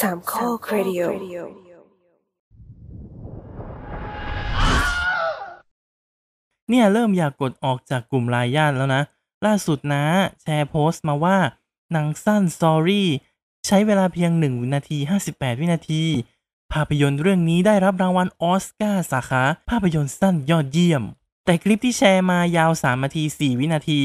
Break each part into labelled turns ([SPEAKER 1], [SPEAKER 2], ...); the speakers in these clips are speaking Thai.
[SPEAKER 1] สามข้อครดิโอ
[SPEAKER 2] เนี่ยเริ่มอยากกดออกจากกลุ่มไลน์ญาติแล้วนะ ล่าสุดนะแชร์โพสต์มาว่าหนังสั้น Sorry ใช้เวลาเพียง 1 นาที 58 วินาที ภาพยนตร์เรื่องนี้ได้รับรางวัลออสการ์สาขาภาพยนตร์สั้นยอดเยี่ยม แต่คลิปที่แชร์มายาว 3 นาที 4 วินาที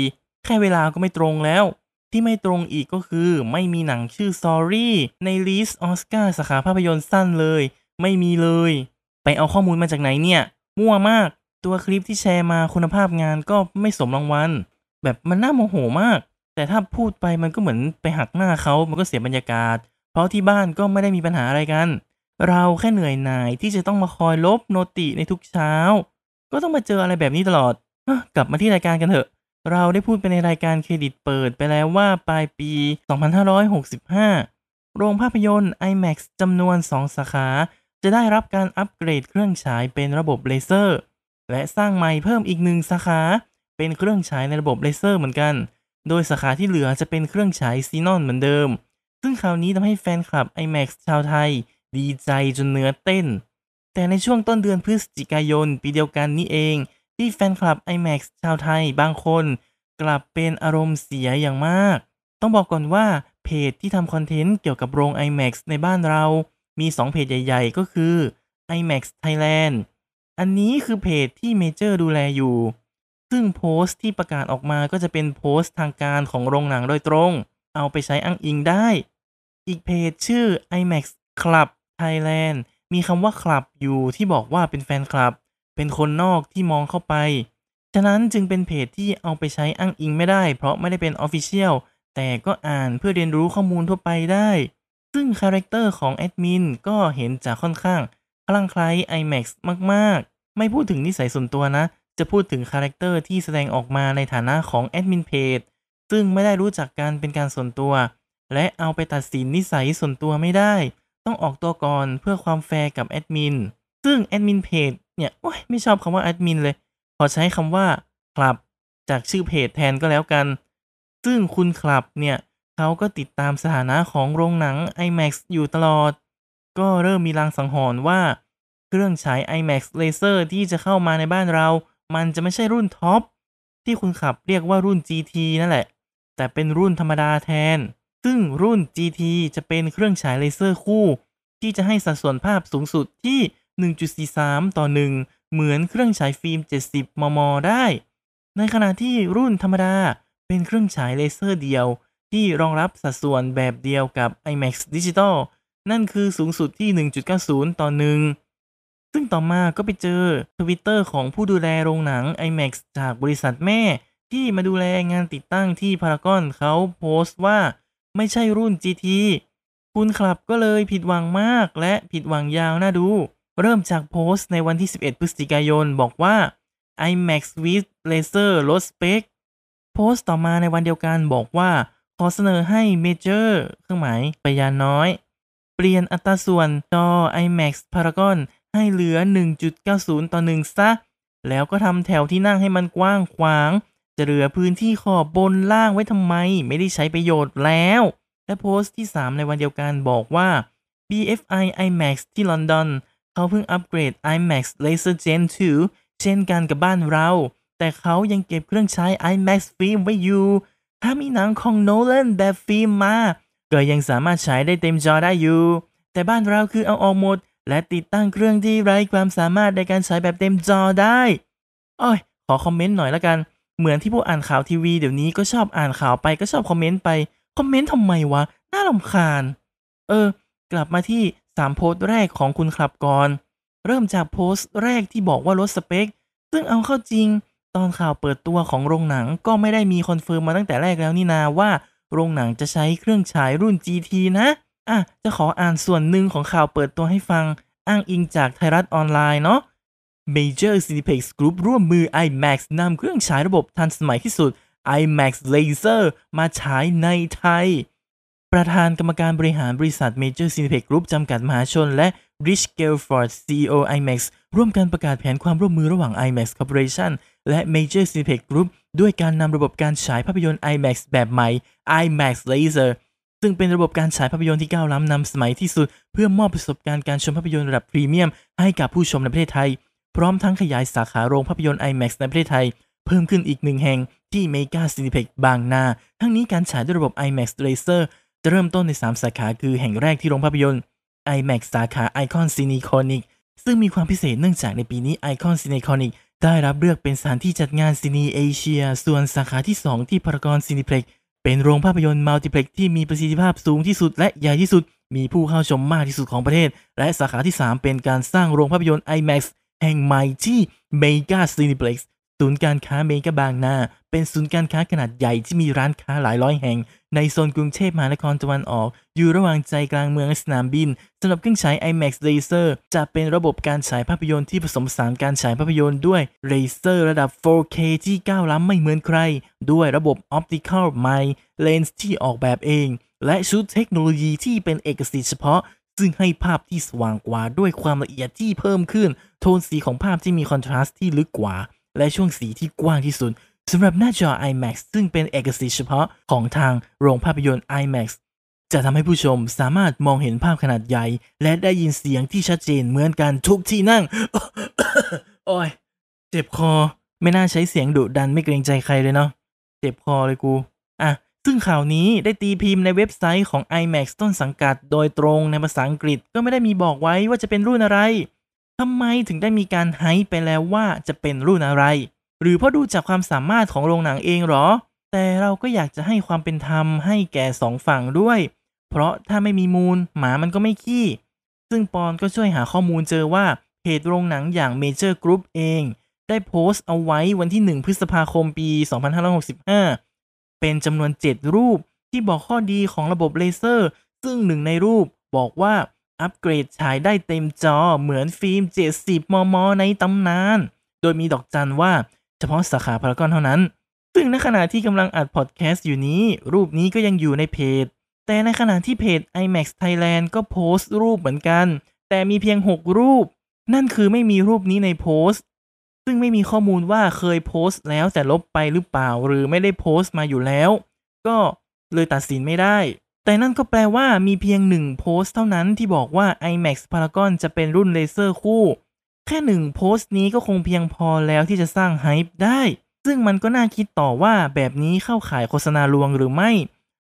[SPEAKER 2] แค่เวลาก็ไม่ตรงแล้ว ที่ไม่ตรงอีกก็คือไม่มีหนังชื่อ Sorry ใน list ออสการ์สาขาภาพยนตร์สั้นเลย ไม่มีเลย ไปเอาข้อมูลมาจากไหนเนี่ย มั่วมาก ตัวคลิปที่แชร์มาคุณภาพงานก็ไม่สมรางวัลแบบมันน่าโมโหมาก แต่ถ้าพูดไปมันก็เหมือนไปหักหน้าเขามันก็เสียบรรยากาศ เพราะที่บ้านก็ไม่ได้มีปัญหาอะไรกัน เราแค่เหนื่อยหน่ายที่จะต้องมาคอยลบ noti ในทุกเช้า ก็ต้องมาเจออะไรแบบนี้ตลอดอกลับมาที่รายการกันเถอะ เราได้พูดไปในรายการเครดิตเปิดไปแล้วว่าปลายปี 2565 โรงภาพยนตร์ IMAX จำนวน 2 สาขา จะได้รับการอัปเกรดเครื่องฉายเป็นระบบเลเซอร์ และสร้างใหม่เพิ่มอีกหนึ่งสาขา เป็นเครื่องฉายในระบบเลเซอร์เหมือนกัน โดยสาขาที่เหลือจะเป็นเครื่องฉายซีนอนเหมือนเดิม ซึ่งคราวนี้ทำให้แฟนคลับ IMAX ชาวไทย ดีใจจนเนื้อเต้น แต่ในช่วงต้นเดือนพฤศจิกายนปีเดียวกันนี้เอง ที่แฟนคลับ IMAX ชาวไทยบางคน กลับเป็นอารมณ์เสียอย่างมาก ต้องบอกก่อนว่าเพจที่ทำคอนเทนต์เกี่ยวกับโรง IMAX ในบ้านเรา มี 2 เพจใหญ่ๆ ก็คือ IMAX Thailand อันนี้คือเพจที่เมเจอร์ดูแลอยู่ ซึ่งโพสต์ที่ประกาศออกมาก็จะเป็นโพสต์ทางการของโรงหนังโดยตรง เอาไปใช้อ้างอิงได้ อีกเพจชื่อ IMAX Club Thailand มีคำว่าคลับอยู่ที่บอกว่าเป็นแฟนคลับ เป็นคนนอกที่มองเข้าไป ฉะนั้นจึงเป็นเพจที่เอาไปใช้อ้างอิงไม่ได้ เพราะไม่ได้เป็น Official แต่ก็อ่านเพื่อเรียนรู้ข้อมูลทั่วไปได้ ซึ่ง character ของแอดมินก็เห็นจากค่อนข้างคลั่งไคล้ IMAX มาก ๆ ไม่พูดถึงนิสัยส่วนตัวนะ จะพูดถึง character ที่แสดงออกมาในฐานะของแอดมินเพจซึ่งไม่ได้รู้จักกันเป็นการส่วนตัว และเอาไปตัดสินนิสัยส่วนตัวไม่ได้ ต้องออกตัวก่อนเพื่อความแฟร์กับแอดมิน ซึ่งแอดมินเพจเนี่ยโอ้ยไม่ชอบคำว่าแอดมินเลย ขอใช้คำว่าคลับจากชื่อเพจแทนก็แล้วกัน ซึ่งคุณคลับเนี่ยเขาก็ติดตามสถานะของโรงหนัง IMAX อยู่ตลอด ก็เริ่มมีลางสังหรณ์ว่า เครื่องฉาย IMAX Laser ที่จะเข้ามาในบ้านเรา มันจะไม่ใช่รุ่น top ที่คุณคลับเรียกว่ารุ่น GT นั่นแหละ แต่เป็นรุ่นธรรมดาแทน ซึ่งรุ่น GT จะเป็นเครื่องฉายเลเซอร์คู่ ที่จะให้สัดส่วนภาพสูงสุดที่ 1.43 ต่อ 1 เหมือนเครื่องฉายฟิล์ม 70 มม ได้ ในขณะที่รุ่นธรรมดาเป็นเครื่องฉายเลเซอร์เดียว ที่รองรับสัดส่วนแบบเดียวกับ IMAX Digital นั่นคือสูงสุดที่ 1.90 ต่อ 1 ซึ่งต่อมาก็ไปเจอทวิตเตอร์ของผู้ดูแลโรงหนัง IMAX จากบริษัทแม่ ที่มาดูแลงานติดตั้งที่พารากอนเขาโพสต์ว่าไม่ใช่รุ่น GT คุณคลับก็เลยผิดหวังมากและผิดหวังยาวน่าดู เริ่มจากโพสต์ในวันที่ 11 พฤศจิกายน บอกว่า IMAX with Laser ลดสเปค โพสต์ต่อมาในวันเดียวกันบอกว่า ขอเสนอให้เมเจอร์เครื่องหมายไปยานน้อย เปลี่ยนอัตราส่วนจอ IMAX Paragon ให้เหลือ 1.90 ต่อ 1 ซะ แล้วก็ทำแถวที่นั่งให้มันกว้างขวาง จะเหลือพื้นที่ขอบบนล่างไว้ทำไม ไม่ได้ใช้ประโยชน์แล้ว และโพสต์ที่ 3 ในวันเดียวกันบอกว่า BFI IMAX ที่ลอนดอน เขาเพิ่งอัปเกรด IMAX Laser Gen 2 เช่นกันกับบ้านเรา แต่เขายังเก็บเครื่องใช้ IMAX ฟิล์มไว้อยู่ ถ้ามีหนังของโนแลนแบบฟิล์มมา ก็ยังสามารถใช้ได้เต็มจอได้อยู่ แต่บ้านเราคือเอาออกหมด และติดตั้งเครื่องที่ไร้ความสามารถในการใช้แบบเต็มจอได้อ้อยขอคอมเมนต์หน่อยละกัน เหมือนที่ผู้อ่านข่าวทีวีเดี๋ยวนี้ก็ชอบอ่านข่าวไปก็ชอบคอมเมนต์ไป คอมเมนต์ทำไมวะ น่ารำคาญ เออ กลับมาที่ 3 โพสต์แรกของคุณครับก่อน เริ่มจากโพสต์แรกที่บอกว่าลดสเปค ซึ่งเอาเข้าจริง ตอนข่าวเปิดตัวของโรงหนังก็ไม่ได้มี confirm มาตั้งแต่แรกแล้วนี่นาว่า โรงหนังจะใช้เครื่องฉายรุ่น GT นะอะจะขออ่านส่วนหนึ่งของข่าวเปิดตัวให้ฟัง อ้างอิงจากไทยรัฐออนไลน์เนาะ Major Cineplex Group ร่วมมือ IMAX นำเครื่องฉายระบบทันสมัยที่สุด IMAX Laser มาฉายในไทย ประธานกรรมการบริหารบริษัท Major Cineplex Group จำกัดมหาชน และ Rich Gelford CEO IMAX ร่วมกันประกาศแผนความร่วมมือระหว่าง IMAX Corporation และ Major Cineplex Group ด้วยการนำระบบการฉายภาพยนตร์ IMAX แบบใหม่ IMAX Laser ซึ่งเป็นระบบการฉายภาพยนตร์ที่ก้าวล้ำนำสมัยที่สุด เพื่อมอบประสบการณ์การชมภาพยนตร์ระดับพรีเมียม ให้กับผู้ชมในประเทศไทย พร้อมทั้งขยายสาขาโรงภาพยนตร์ IMAX ในประเทศไทย เพิ่มขึ้นอีกหนึ่งแห่งที่เมกาซินิเพ็กบางนา ทั้งนี้การฉายด้วยระบบ IMAX Laser จะเริ่มต้นใน 3 สาขาคือแห่งแรกที่โรงภาพยนตร์ IMAX สาขา Icon Cineconic ซึ่งมีความพิเศษเนื่องจากในปีนี้ Icon Cineconic ได้รับเลือกเป็นสถานที่จัดงาน CineAsia ส่วนสาขาที่ 2 ที่ Paragon Cineplex เป็นโรงภาพยนตร์ multiplex ที่มีประสิทธิภาพสูงที่สุดและใหญ่ที่สุด มีผู้เข้าชมมากที่สุดของประเทศ และสาขาที่ 3 เป็นการสร้างโรงภาพยนตร์ IMAX แห่งใหม่ที่ Mega Cineplex ศูนย์การค้าเมกาบางนา เป็นศูนย์การค้าขนาดใหญ่ที่มีร้านค้าหลายร้อยแห่ง ในโซนกรุงเทพมหานครตะวันออก อยู่ระหว่างใจกลางเมืองสนามบินสำหรับเครื่องฉาย IMAX Laser จะเป็นระบบการฉายภาพยนตร์ที่ผสมผสานการฉายภาพยนตร์ด้วยเลเซอร์ระดับ 4K ที่ก้าวล้ำไม่เหมือนใคร ด้วยระบบ Optical Mic Lens ที่ออกแบบเอง และชุดเทคโนโลยีที่เป็นเอกสิทธิ์เฉพาะซึ่งให้ภาพที่สว่างกว่าด้วยความละเอียดที่เพิ่มขึ้น โทนสีของภาพที่มีคอนทราสต์ที่ลึกกว่า และช่วงสีที่กว้างที่สุดสำหรับหน้าจอ IMAX ซึ่งเป็นเอกสิทธิ์เฉพาะของทางโรงภาพยนตร์ IMAX จะทำให้ผู้ชมสามารถมองเห็นภาพขนาดใหญ่ และได้ยินเสียงที่ชัดเจนเหมือนกันทุกที่นั่ง โอ้ย เจ็บคอ ไม่น่าใช้เสียงดุดันไม่เกรงใจใครเลยเนาะ เจ็บคอเลยกู อะ ซึ่งข่าวนี้ได้ตีพิมพ์ในเว็บไซต์ของ IMAX ต้นสังกัด โดยตรงในภาษาอังกฤษก็ไม่ได้มีบอกไว้ว่าจะเป็นรุ่นอะไร ทำไมถึงได้มีการไฮป์ไปแล้วว่าจะเป็นรุ่นอะไร หรือเพราะดูจากความสามารถของโรงหนังเองหรอ แต่เราก็อยากจะให้ความเป็นธรรมให้แก่สองฝั่งด้วย เพราะถ้าไม่มีมูลหมามันก็ไม่ขี้ ซึ่งปอนก็ช่วยหาข้อมูลเจอว่าเพจโรงหนังอย่าง Major Group เอง ได้โพสต์เอาไว้วันที่ 1 พฤษภาคมปี 2565 เป็นจำนวน 7 รูปที่บอกข้อดีของระบบเลเซอร์ ซึ่งหนึ่งในรูปบอกว่า อัปเกรดฉายได้เต็มจอเหมือนฟิล์ม 70 มม ในตำนาน โดยมีดอกจันว่าเฉพาะสาขาพารากอนเท่านั้น ซึ่งในขณะที่กำลังอัดพอดแคสต์อยู่นี้ รูปนี้ก็ยังอยู่ในเพจ แต่ในขณะที่เพจ IMAX Thailand ก็โพสต์รูปเหมือนกัน แต่มีเพียง 6 รูป นั่นคือไม่มีรูปนี้ในโพสต์ ซึ่งไม่มีข้อมูลว่าเคยโพสต์แล้วแต่ลบไปหรือเปล่า หรือไม่ได้โพสต์มาอยู่แล้ว ก็เลยตัดสินไม่ได้ แต่นั่นก็แปลว่ามีเพียงหนึ่งโพสต์เท่านั้นที่บอกว่า IMAX Paragon จะเป็นรุ่นเลเซอร์คู่ แค่หนึ่งโพสต์นี้ก็คงเพียงพอแล้วที่จะสร้าง hype ได้ ซึ่งมันก็น่าคิดต่อว่าแบบนี้เข้าข่ายโฆษณาลวงหรือไม่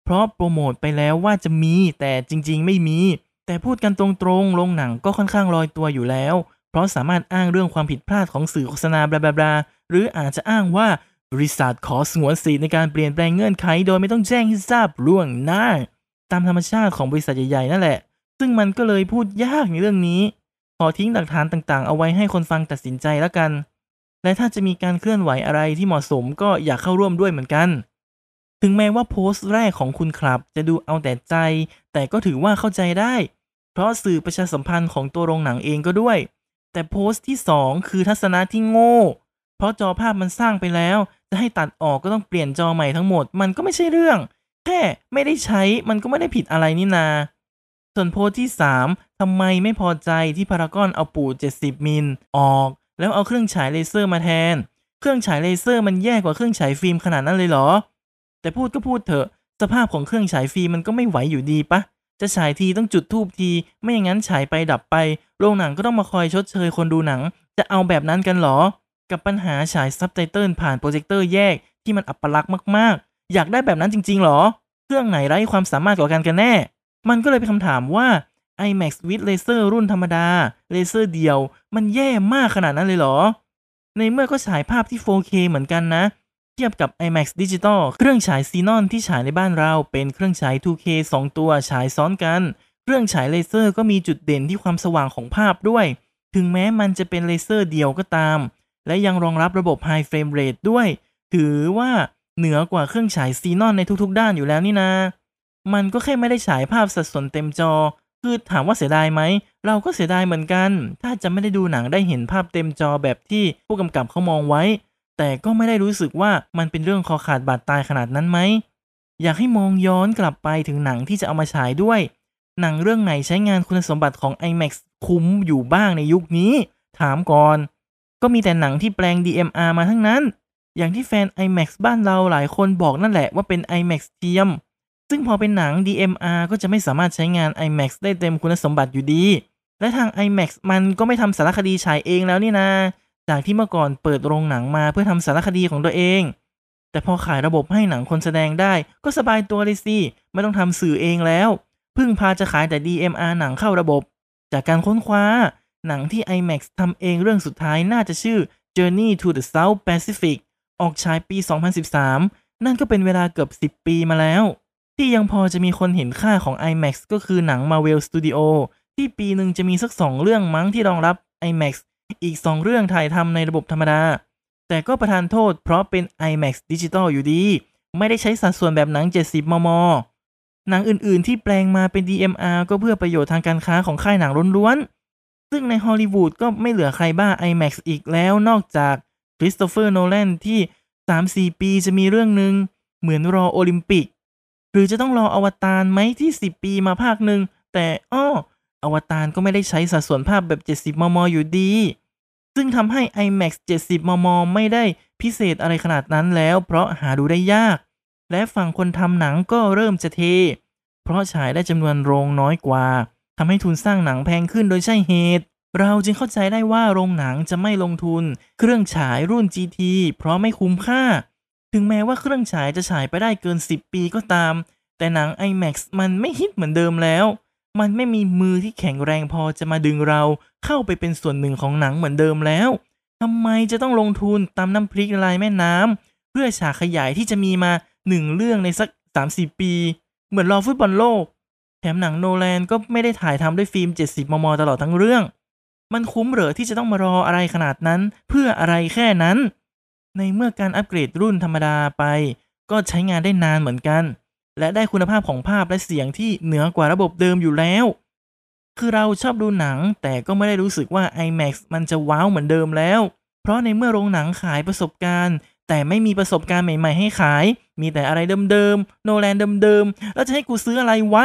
[SPEAKER 2] เพราะโปรโมทไปแล้วว่าจะมี แต่จริงๆ ไม่มี แต่พูดกันตรงๆโรงหนังก็ค่อนข้างลอยตัวอยู่แล้ว เพราะสามารถอ้างเรื่องความผิดพลาดของสื่อโฆษณา blah blahหรืออาจจะอ้างว่าบริษัทขอสงวนสิทธิ์ในการเปลี่ยนแปลงเงื่อนไข โดยไม่ต้องแจ้งให้ทราบล่วงหน้า ตามธรรมชาติของบริษัทใหญ่ๆนั่นแหละ ซึ่งมันก็เลยพูดยากในเรื่องนี้ ขอทิ้งหลักฐานต่างๆ เอาไว้ให้คนฟังตัดสินใจแล้วกัน และถ้าจะมีการเคลื่อนไหวอะไรที่เหมาะสมก็อยากเข้าร่วมด้วยเหมือนกัน ถึงแม้ว่าโพสต์แรกของคุณครับ จะดูเอาแต่ใจ แต่ก็ถือว่าเข้าใจได้ เพราะสื่อประชาสัมพันธ์ของตัวโรงหนังเองก็ด้วย แต่โพสต์ที่ 2 คือทัศนะที่โง่ เพราะจอภาพมันสร้างไปแล้ว จะให้ตัดออกก็ต้องเปลี่ยนจอใหม่ทั้งหมด มันก็ไม่ใช่เรื่อง แค่ไม่ได้ใช้มันก็ไม่ได้ผิดอะไรนี่นา ส่วนโพสต์ที่ 3ทำไมไม่พอใจที่พารากอนเอาฟิล์ม 70 มิลออก แล้วเอาเครื่องฉายเลเซอร์มาแทน เครื่องฉายเลเซอร์มันแย่กว่าเครื่องฉายฟิล์มขนาดนั้นเลยเหรอ แต่พูดก็พูดเถอะ สภาพของเครื่องฉายฟิล์มมันก็ไม่ไหวอยู่ดีปะ จะฉายทีต้องจุดธูปที ไม่อย่างนั้นฉายไปดับไป โรงหนังก็ต้องมาคอยชดเชยคนดูหนัง จะเอาแบบนั้นกันเหรอ กับปัญหาฉายซับไตเติลผ่านโปรเจคเตอร์แยกที่มันอัปลักษณ์มากๆ อยากได้แบบนั้นจริง ๆ หรอ เครื่องไหนไร้ความสามารถกว่ากันกันแน่ มันก็เลยเป็นคำถามว่า IMAX with Laser รุ่นธรรมดา เลเซอร์เดียว มันแย่มากขนาดนั้นเลยเหรอ ในเมื่อก็ฉายภาพที่ 4K เหมือนกันนะ เทียบกับ IMAX Digital เครื่องฉายซีนอนที่ฉายในบ้านเรา เป็นเครื่องฉาย 2K 2 ตัวฉายซ้อนกัน เครื่องฉายเลเซอร์ก็มีจุดเด่นที่ความสว่างของภาพด้วย ถึงแม้มันจะเป็นเลเซอร์เดียวก็ตาม และยังรองรับระบบ High Frame Rate ด้วย ถือว่า เหนือกว่าเครื่องฉายซีนอนในทุกๆ ด้านอยู่แล้วนี่นามันก็แค่ไม่ได้ฉายภาพสัดส่วนเต็มจอ คือถามว่าเสียดายไหม เราก็เสียดายเหมือนกัน ถ้าจะไม่ได้ดูหนังได้เห็นภาพเต็มจอแบบที่ผู้กำกับเขามองไว้ แต่ก็ไม่ได้รู้สึกว่ามันเป็นเรื่องคอขาดบาดตายขนาดนั้นไหม อยากให้มองย้อนกลับไปถึงหนังที่จะเอามาฉายด้วย หนังเรื่องไหนใช้งานคุณสมบัติของ IMAX คุ้มอยู่บ้างในยุคนี้ ถามก่อน ก็มีแต่หนังที่แปลง DMR มาทั้งนั้น อย่างที่แฟน IMAX บ้านเราหลายคนบอกนั่นแหละว่าเป็น IMAX เทียม ซึ่งพอเป็นหนัง DMR ก็จะไม่สามารถใช้งาน IMAX ได้เต็มคุณสมบัติอยู่ดี และทาง IMAX มันก็ไม่ทำสารคดีฉายเองแล้วนี่นาจากที่เมื่อก่อนเปิดโรงหนังมาเพื่อทำสารคดีของตัวเอง แต่พอขายระบบให้หนังคนแสดงได้ ก็สบายตัวเลยสิไม่ต้องทำสื่อเองแล้วพึ่งพาจะขายแต่ DMR หนังเข้าระบบ จากการค้นคว้า หนังที่ IMAX ทำเองเรื่องสุดท้ายน่าจะชื่อ Journey to the South Pacific ออกฉายปี 2013 นั่นก็เป็นเวลาเกือบ 10 ปีมาแล้ว ที่ยังพอจะมีคนเห็นค่าของ IMAX ก็คือหนัง Marvel Studio ที่ปีหนึ่งจะมีสัก 2 เรื่องมั้งที่รองรับ IMAX อีก 2 เรื่องถ่ายทำในระบบธรรมดา แต่ก็ประทานโทษเพราะเป็น IMAX Digital อยู่ดี ไม่ได้ใช้สัดส่วนแบบหนัง 70 มม หนังอื่นๆ ที่แปลงมาเป็น DMR ก็เพื่อประโยชน์ทางการค้าของค่ายหนังล้วนๆ ซึ่งในฮอลลีวูดก็ไม่เหลือใครบ้า IMAX อีกแล้วนอกจาก คริสโตเฟอร์โนแลนที่ 3-4 ปีจะมีเรื่องหนึ่งเหมือนรอโอลิมปิก หรือจะต้องรออวตารไหมที่ 10 ปีมาภาคหนึ่งแต่อ้ออวตารก็ไม่ได้ใช้สัดส่วนภาพแบบ 70 มม อยู่ดี ซึ่งทำให้ IMAX 70 มม ไม่ได้พิเศษอะไรขนาดนั้นแล้ว เพราะหาดูได้ยาก และฝั่งคนทำหนังก็เริ่มจะเท เพราะฉายได้จำนวนโรงน้อยกว่าทำให้ทุนสร้างหนังแพงขึ้นโดยใช่เหตุ เราจึงเข้าใจได้ว่าโรงหนังจะไม่ลงทุน เครื่องฉายรุ่น GT เพราะไม่คุ้มค่า ถึงแม้ว่าเครื่องฉายจะฉายไปได้เกิน 10 ปีก็ตาม แต่หนัง IMAX มันไม่ฮิตเหมือนเดิมแล้ว มันไม่มีมือที่แข็งแรงพอจะมาดึงเราเข้าไปเป็นส่วนหนึ่งของหนังเหมือนเดิมแล้วทำไมจะต้องลงทุนตามน้ำพริกลายแม่น้ำเพื่อฉากขยายที่จะมีมาหนึ่งเรื่องในสัก30ปี เหมือนรอฟุตบอลโลก แถมหนังโนแลนก็ไม่ได้ถ่ายทำด้วยฟิล์ม 70 มม ตลอดทั้งเรื่อง มันคุ้มเหรอที่จะต้องมารออะไรขนาดนั้น เพื่ออะไรแค่นั้น ในเมื่อการอัปเกรดรุ่นธรรมดาไป ก็ใช้งานได้นานเหมือนกัน และได้คุณภาพของภาพและเสียงที่เหนือกว่าระบบเดิมอยู่แล้ว คือเราชอบดูหนัง แต่ก็ไม่ได้รู้สึกว่า IMAX มันจะว้าวเหมือนเดิมแล้ว เพราะในเมื่อโรงหนังขายประสบการณ์ แต่ไม่มีประสบการณ์ใหม่ ๆ ให้ขาย มีแต่อะไรเดิมๆโนแลนเดิมๆแล้วจะให้กูซื้ออะไรวะ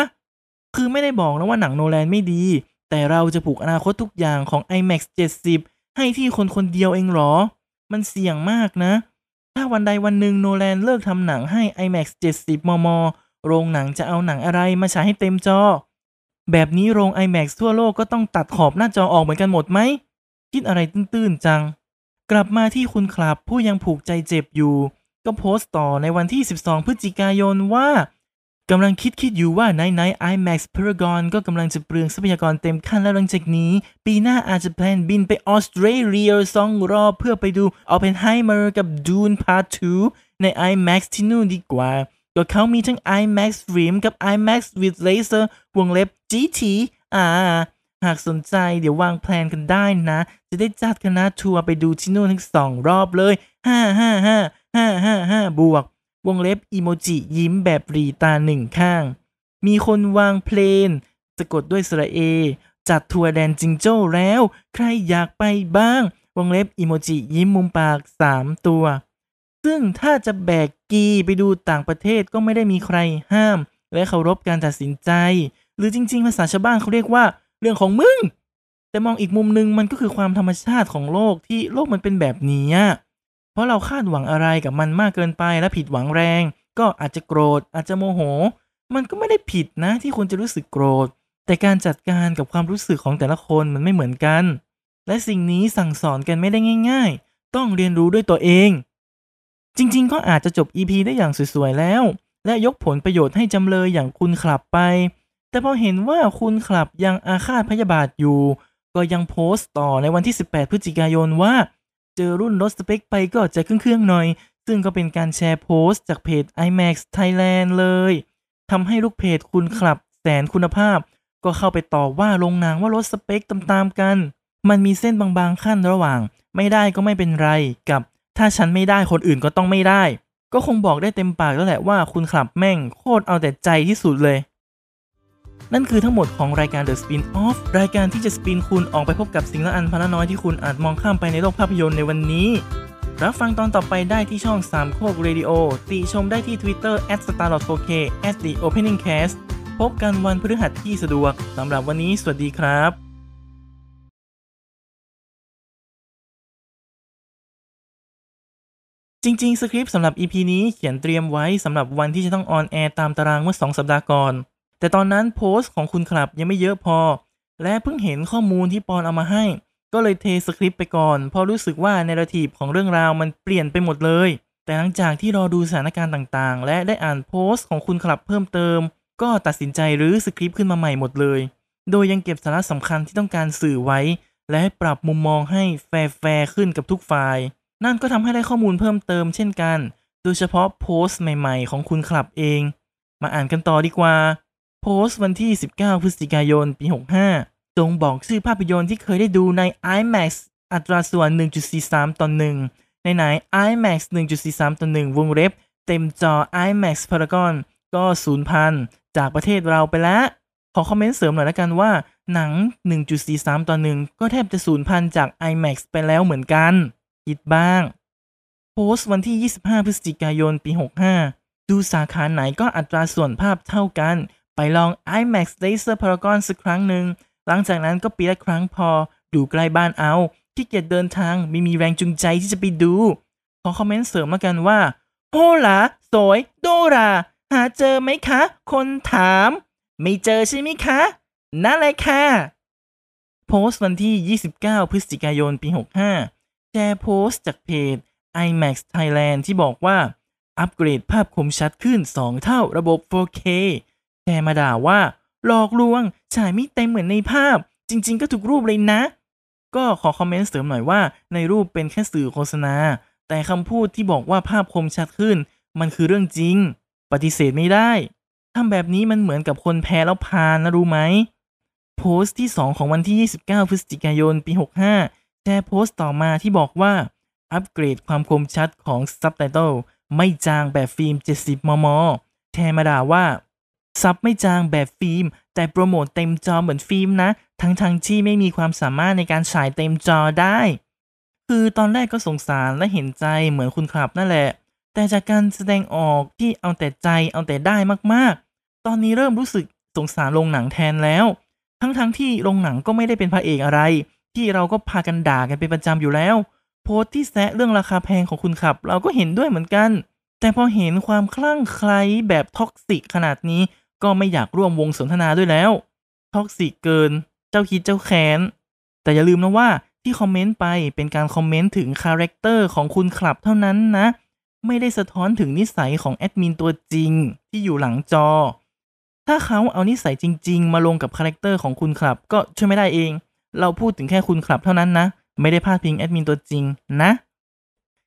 [SPEAKER 2] คือไม่ได้บอกนะว่าหนังโนแลนไม่ดี แต่เราจะผูกอนาคตทุกอย่างของ IMAX 70 ให้ที่คนคนเดียวเองหรอ มันเสี่ยงมากนะ ถ้าวันใดวันหนึ่งโนแลนเลิกทำหนังให้ IMAX 70 มม โรงหนังจะเอาหนังอะไรมาฉายให้เต็มจอ แบบนี้โรง IMAX ทั่วโลกก็ต้องตัดขอบหน้าจอออกเหมือนกันหมดไหม คิดอะไรตื้นๆจัง กลับมาที่คุณครับผู้ยังผูกใจเจ็บอยู่ ก็โพสต์ต่อในวันที่ 12 พฤศจิกายนว่า กำลังคิดคิดอยู่ว่าไหนไหน IMAX Paragon ก็กำลังจะเปลืองทรัพยากรเต็มขั้นแล้วหลังจากนี้ ปีหน้าอาจจะแพลนบินไปออสเตรเลียสองรอบเพื่อไปดู Oppenheimer กับ Dune Part 2 ใน IMAX ที่นู่นดีกว่าก็เขามีทั้ง IMAX Stream กับ IMAX with Laser วงเล็บ GT อ่า หากสนใจเดี๋ยววางแพลนกันได้นะ จะได้จัดคณะทัวร์ไปดูที่นู่นทั้งสองรอบเลย 5 5 5 5 5 5 บวก วงเล็บอีโมจิยิ้มแบบรีตาหนึ่งข้าง มีคนวางเพลนสะกดด้วยสระเอ จัดทัวร์แดนจิงโจ้แล้ว ใครอยากไปบ้าง วงเล็บอีโมจิยิ้มมุมปาก 3 ตัว ซึ่งถ้าจะแบกกีไปดูต่างประเทศก็ไม่ได้มีใครห้าม และเคารพการตัดสินใจ หรือจริง ๆ ภาษาชาวบ้านเขาเรียกว่า เรื่องของมึง แต่มองอีกมุมหนึ่งมันก็คือความธรรมชาติของโลกที่โลกมันเป็นแบบนี้ เพราะเราคาดหวังอะไรกับมันมากเกินไปและผิดหวังแรง ก็อาจจะโกรธอาจจะโมโห มันก็ไม่ได้ผิดนะที่คุณจะรู้สึกโกรธ แต่การจัดการกับความรู้สึกของแต่ละคนมันไม่เหมือนกัน และสิ่งนี้สั่งสอนกันไม่ได้ง่าย ๆ ต้องเรียนรู้ด้วยตัวเอง จริงๆ ก็อาจจะจบ EP ได้อย่างสวยๆแล้ว และยกผลประโยชน์ให้จำเลยอย่างคุณขลับไป แต่พอเห็นว่าคุณขลับยังอาฆาตพยาบาทอยู่ ก็ยังโพสต์ต่อในวันที่ 18 พฤศจิกายนว่า เจอรุ่นลดสเปคไปก็จะเครื่องๆหน่อย ซึ่งก็เป็นการแชร์โพสต์จากเพจ IMAX Thailand เลยทำให้ลูกเพจคุณขลับแสนคุณภาพ ก็เข้าไปต่อว่าโรงนังว่าลดสเปคตามๆกัน มันมีเส้นบางๆขั้นระหว่าง ไม่ได้ก็ไม่เป็นไรกับ ถ้าฉันไม่ได้คนอื่นก็ต้องไม่ได้ ก็คงบอกได้เต็มปากแล้วแหละว่าคุณขลับแม่งโคตรเอาแต่ใจที่สุดเลย นั่นคือทั้งหมดของรายการ The Spin Off รายการที่จะ spin คุณออกไปพบกับสิ่งละอันพันลน้อยที่คุณอาจมองข้ามไปในโลกภาพยนตร์ในวันนี้ รับฟังตอนต่อไปได้ที่ช่องสามโคกเรดิโอติชมได้ที่ Twitter at star.4k at the opening cast พบกันวันพฤหัสที่สะดวกสำหรับวันนี้สวัสดีครับจริง ๆ สคริปต์สำหรับ EP นี้เขียนเตรียมไว้สำหรับวันที่จะต้อง on air ตามตารางเมื่อ 2 สัปดาห์ก่อน แต่ตอนนั้นโพสต์ของคุณคลับยังไม่เยอะพอ และเพิ่งเห็นข้อมูลที่ปอนเอามาให้ ก็เลยเทสคริปต์ไปก่อน เพราะรู้สึกว่า narrative ของเรื่องราวมันเปลี่ยนไปหมดเลย แต่หลังจากที่รอดูสถานการณ์ต่างๆ และได้อ่านโพสต์ของคุณคลับเพิ่มเติม ก็ตัดสินใจรื้อสคริปต์ขึ้นมาใหม่หมดเลย โดยยังเก็บสาระสำคัญที่ต้องการสื่อไว้ และให้ปรับมุมมองให้แฟร์ขึ้นกับทุกฝ่าย นั่นก็ทำให้ได้ข้อมูลเพิ่มเติมเช่นกัน โดยเฉพาะโพสต์ใหม่ ๆ ของคุณครับเอง มาอ่านกันต่อดีกว่า โพสต์วันที่ 19 พฤศจิกายน ปี 65 จงบอกชื่อภาพยนตร์ที่เคยได้ดูใน IMAX อัตราส่วน 1.43 ต่อ 1 ในไหน IMAX 1.43 ต่อ 1 วงเล็บ เต็มจอ IMAX Paragon ก็ศูนย์พันจากประเทศเราไปแล้ว ขอคอมเมนต์เสริมหน่อยละกันว่า หนัง 1.43 ต่อ 1 ก็แทบจะศูนย์พันจาก IMAX ไปแล้วเหมือนกัน คิดบ้าง โพสต์วันที่ 25 พฤศจิกายน ปี 65 ดูสาขาไหนก็อัตราส่วนภาพเท่ากัน ไปลอง IMAX Laser Paragon สักครั้งหนึ่ง หลังจากนั้นก็ปีละครั้งพอ ดูใกล้บ้านเอาที่เกียจเดินทางไม่มีแรงจูงใจที่จะไปดู ขอคอมเมนต์เสริมมากันว่าโฮล่ะสวยโดราหาเจอไหมคะ คนถาม ไม่เจอใช่ไหมคะ นั่นแหละค่ะ โพสต์วันที่ 29 พฤศจิกายน ปี 65 แชร์โพสต์จากเพจ IMAX Thailand ที่บอกว่า อัปเกรดภาพคมชัดขึ้น 2 เท่าระบบ 4K แชร์มาด่าว่า หลอกลวงฉายไม่เต็มเหมือนในภาพ จริง ๆ ก็ถูกรูปเลยนะ ก็ขอคอมเมนต์เสริมหน่อยว่า ในรูปเป็นแค่สื่อโฆษณา แต่คำพูดที่บอกว่าภาพคมชัดขึ้น มันคือเรื่องจริง ปฏิเสธไม่ได้ทำแบบนี้มันเหมือนกับคนแพ้แล้วพานนะรู้ไหมโพสต์ที่ 2 ของวันที่ 29 พฤศจิกายน ปี 65แชร์โพสต์ต่อมาที่บอกว่า อัปเกรดความคมชัดของซับไตเติลไม่จางแบบฟิล์ม 70 มม แชร์มาด่าว่า ซับไม่จางแบบฟิล์ม แต่โปรโมทเต็มจอเหมือนฟิล์มนะ ทั้งทงๆที่ไม่มีความสามารถในการฉายเต็มจอได้ คือตอนแรกก็สงสารและเห็นใจเหมือนคุณคลับนั่นแหละ แต่จากการแสดงออกที่เอาแต่ใจเอาแต่ได้มากๆ ตอนนี้เริ่มรู้สึกสงสารโรงหนังแทนแล้ว ทั้งๆ ที่โรงหนังก็ไม่ได้เป็นพระเอกอะไร ที่เราก็พากันด่ากันเป็นประจำอยู่แล้ว โพสต์ที่แซะเรื่องราคาแพงของคุณคลับ เราก็เห็นด้วยเหมือนกัน แต่พอเห็นความคลั่งไคล้แบบ toxic ขนาดนี้ ก็ไม่อยากร่วมวงสนทนาด้วยแล้ว toxic เกิน เจ้าคิดเจ้าแค้น แต่อย่าลืมนะว่าที่คอมเมนต์ไปเป็นการคอมเมนต์ถึง character ของคุณคลับเท่านั้นนะ ไม่ได้สะท้อนถึงนิสัยของแอดมินตัวจริงที่อยู่หลังจอ ถ้าเขาเอานิสัยจริง ๆ มาลงกับ character ของคุณคลับก็ช่วยไม่ได้เอง เราพูดถึงแค่คุณคลับเท่านั้นนะ ไม่ได้พาดพิงแอดมินตัวจริงนะ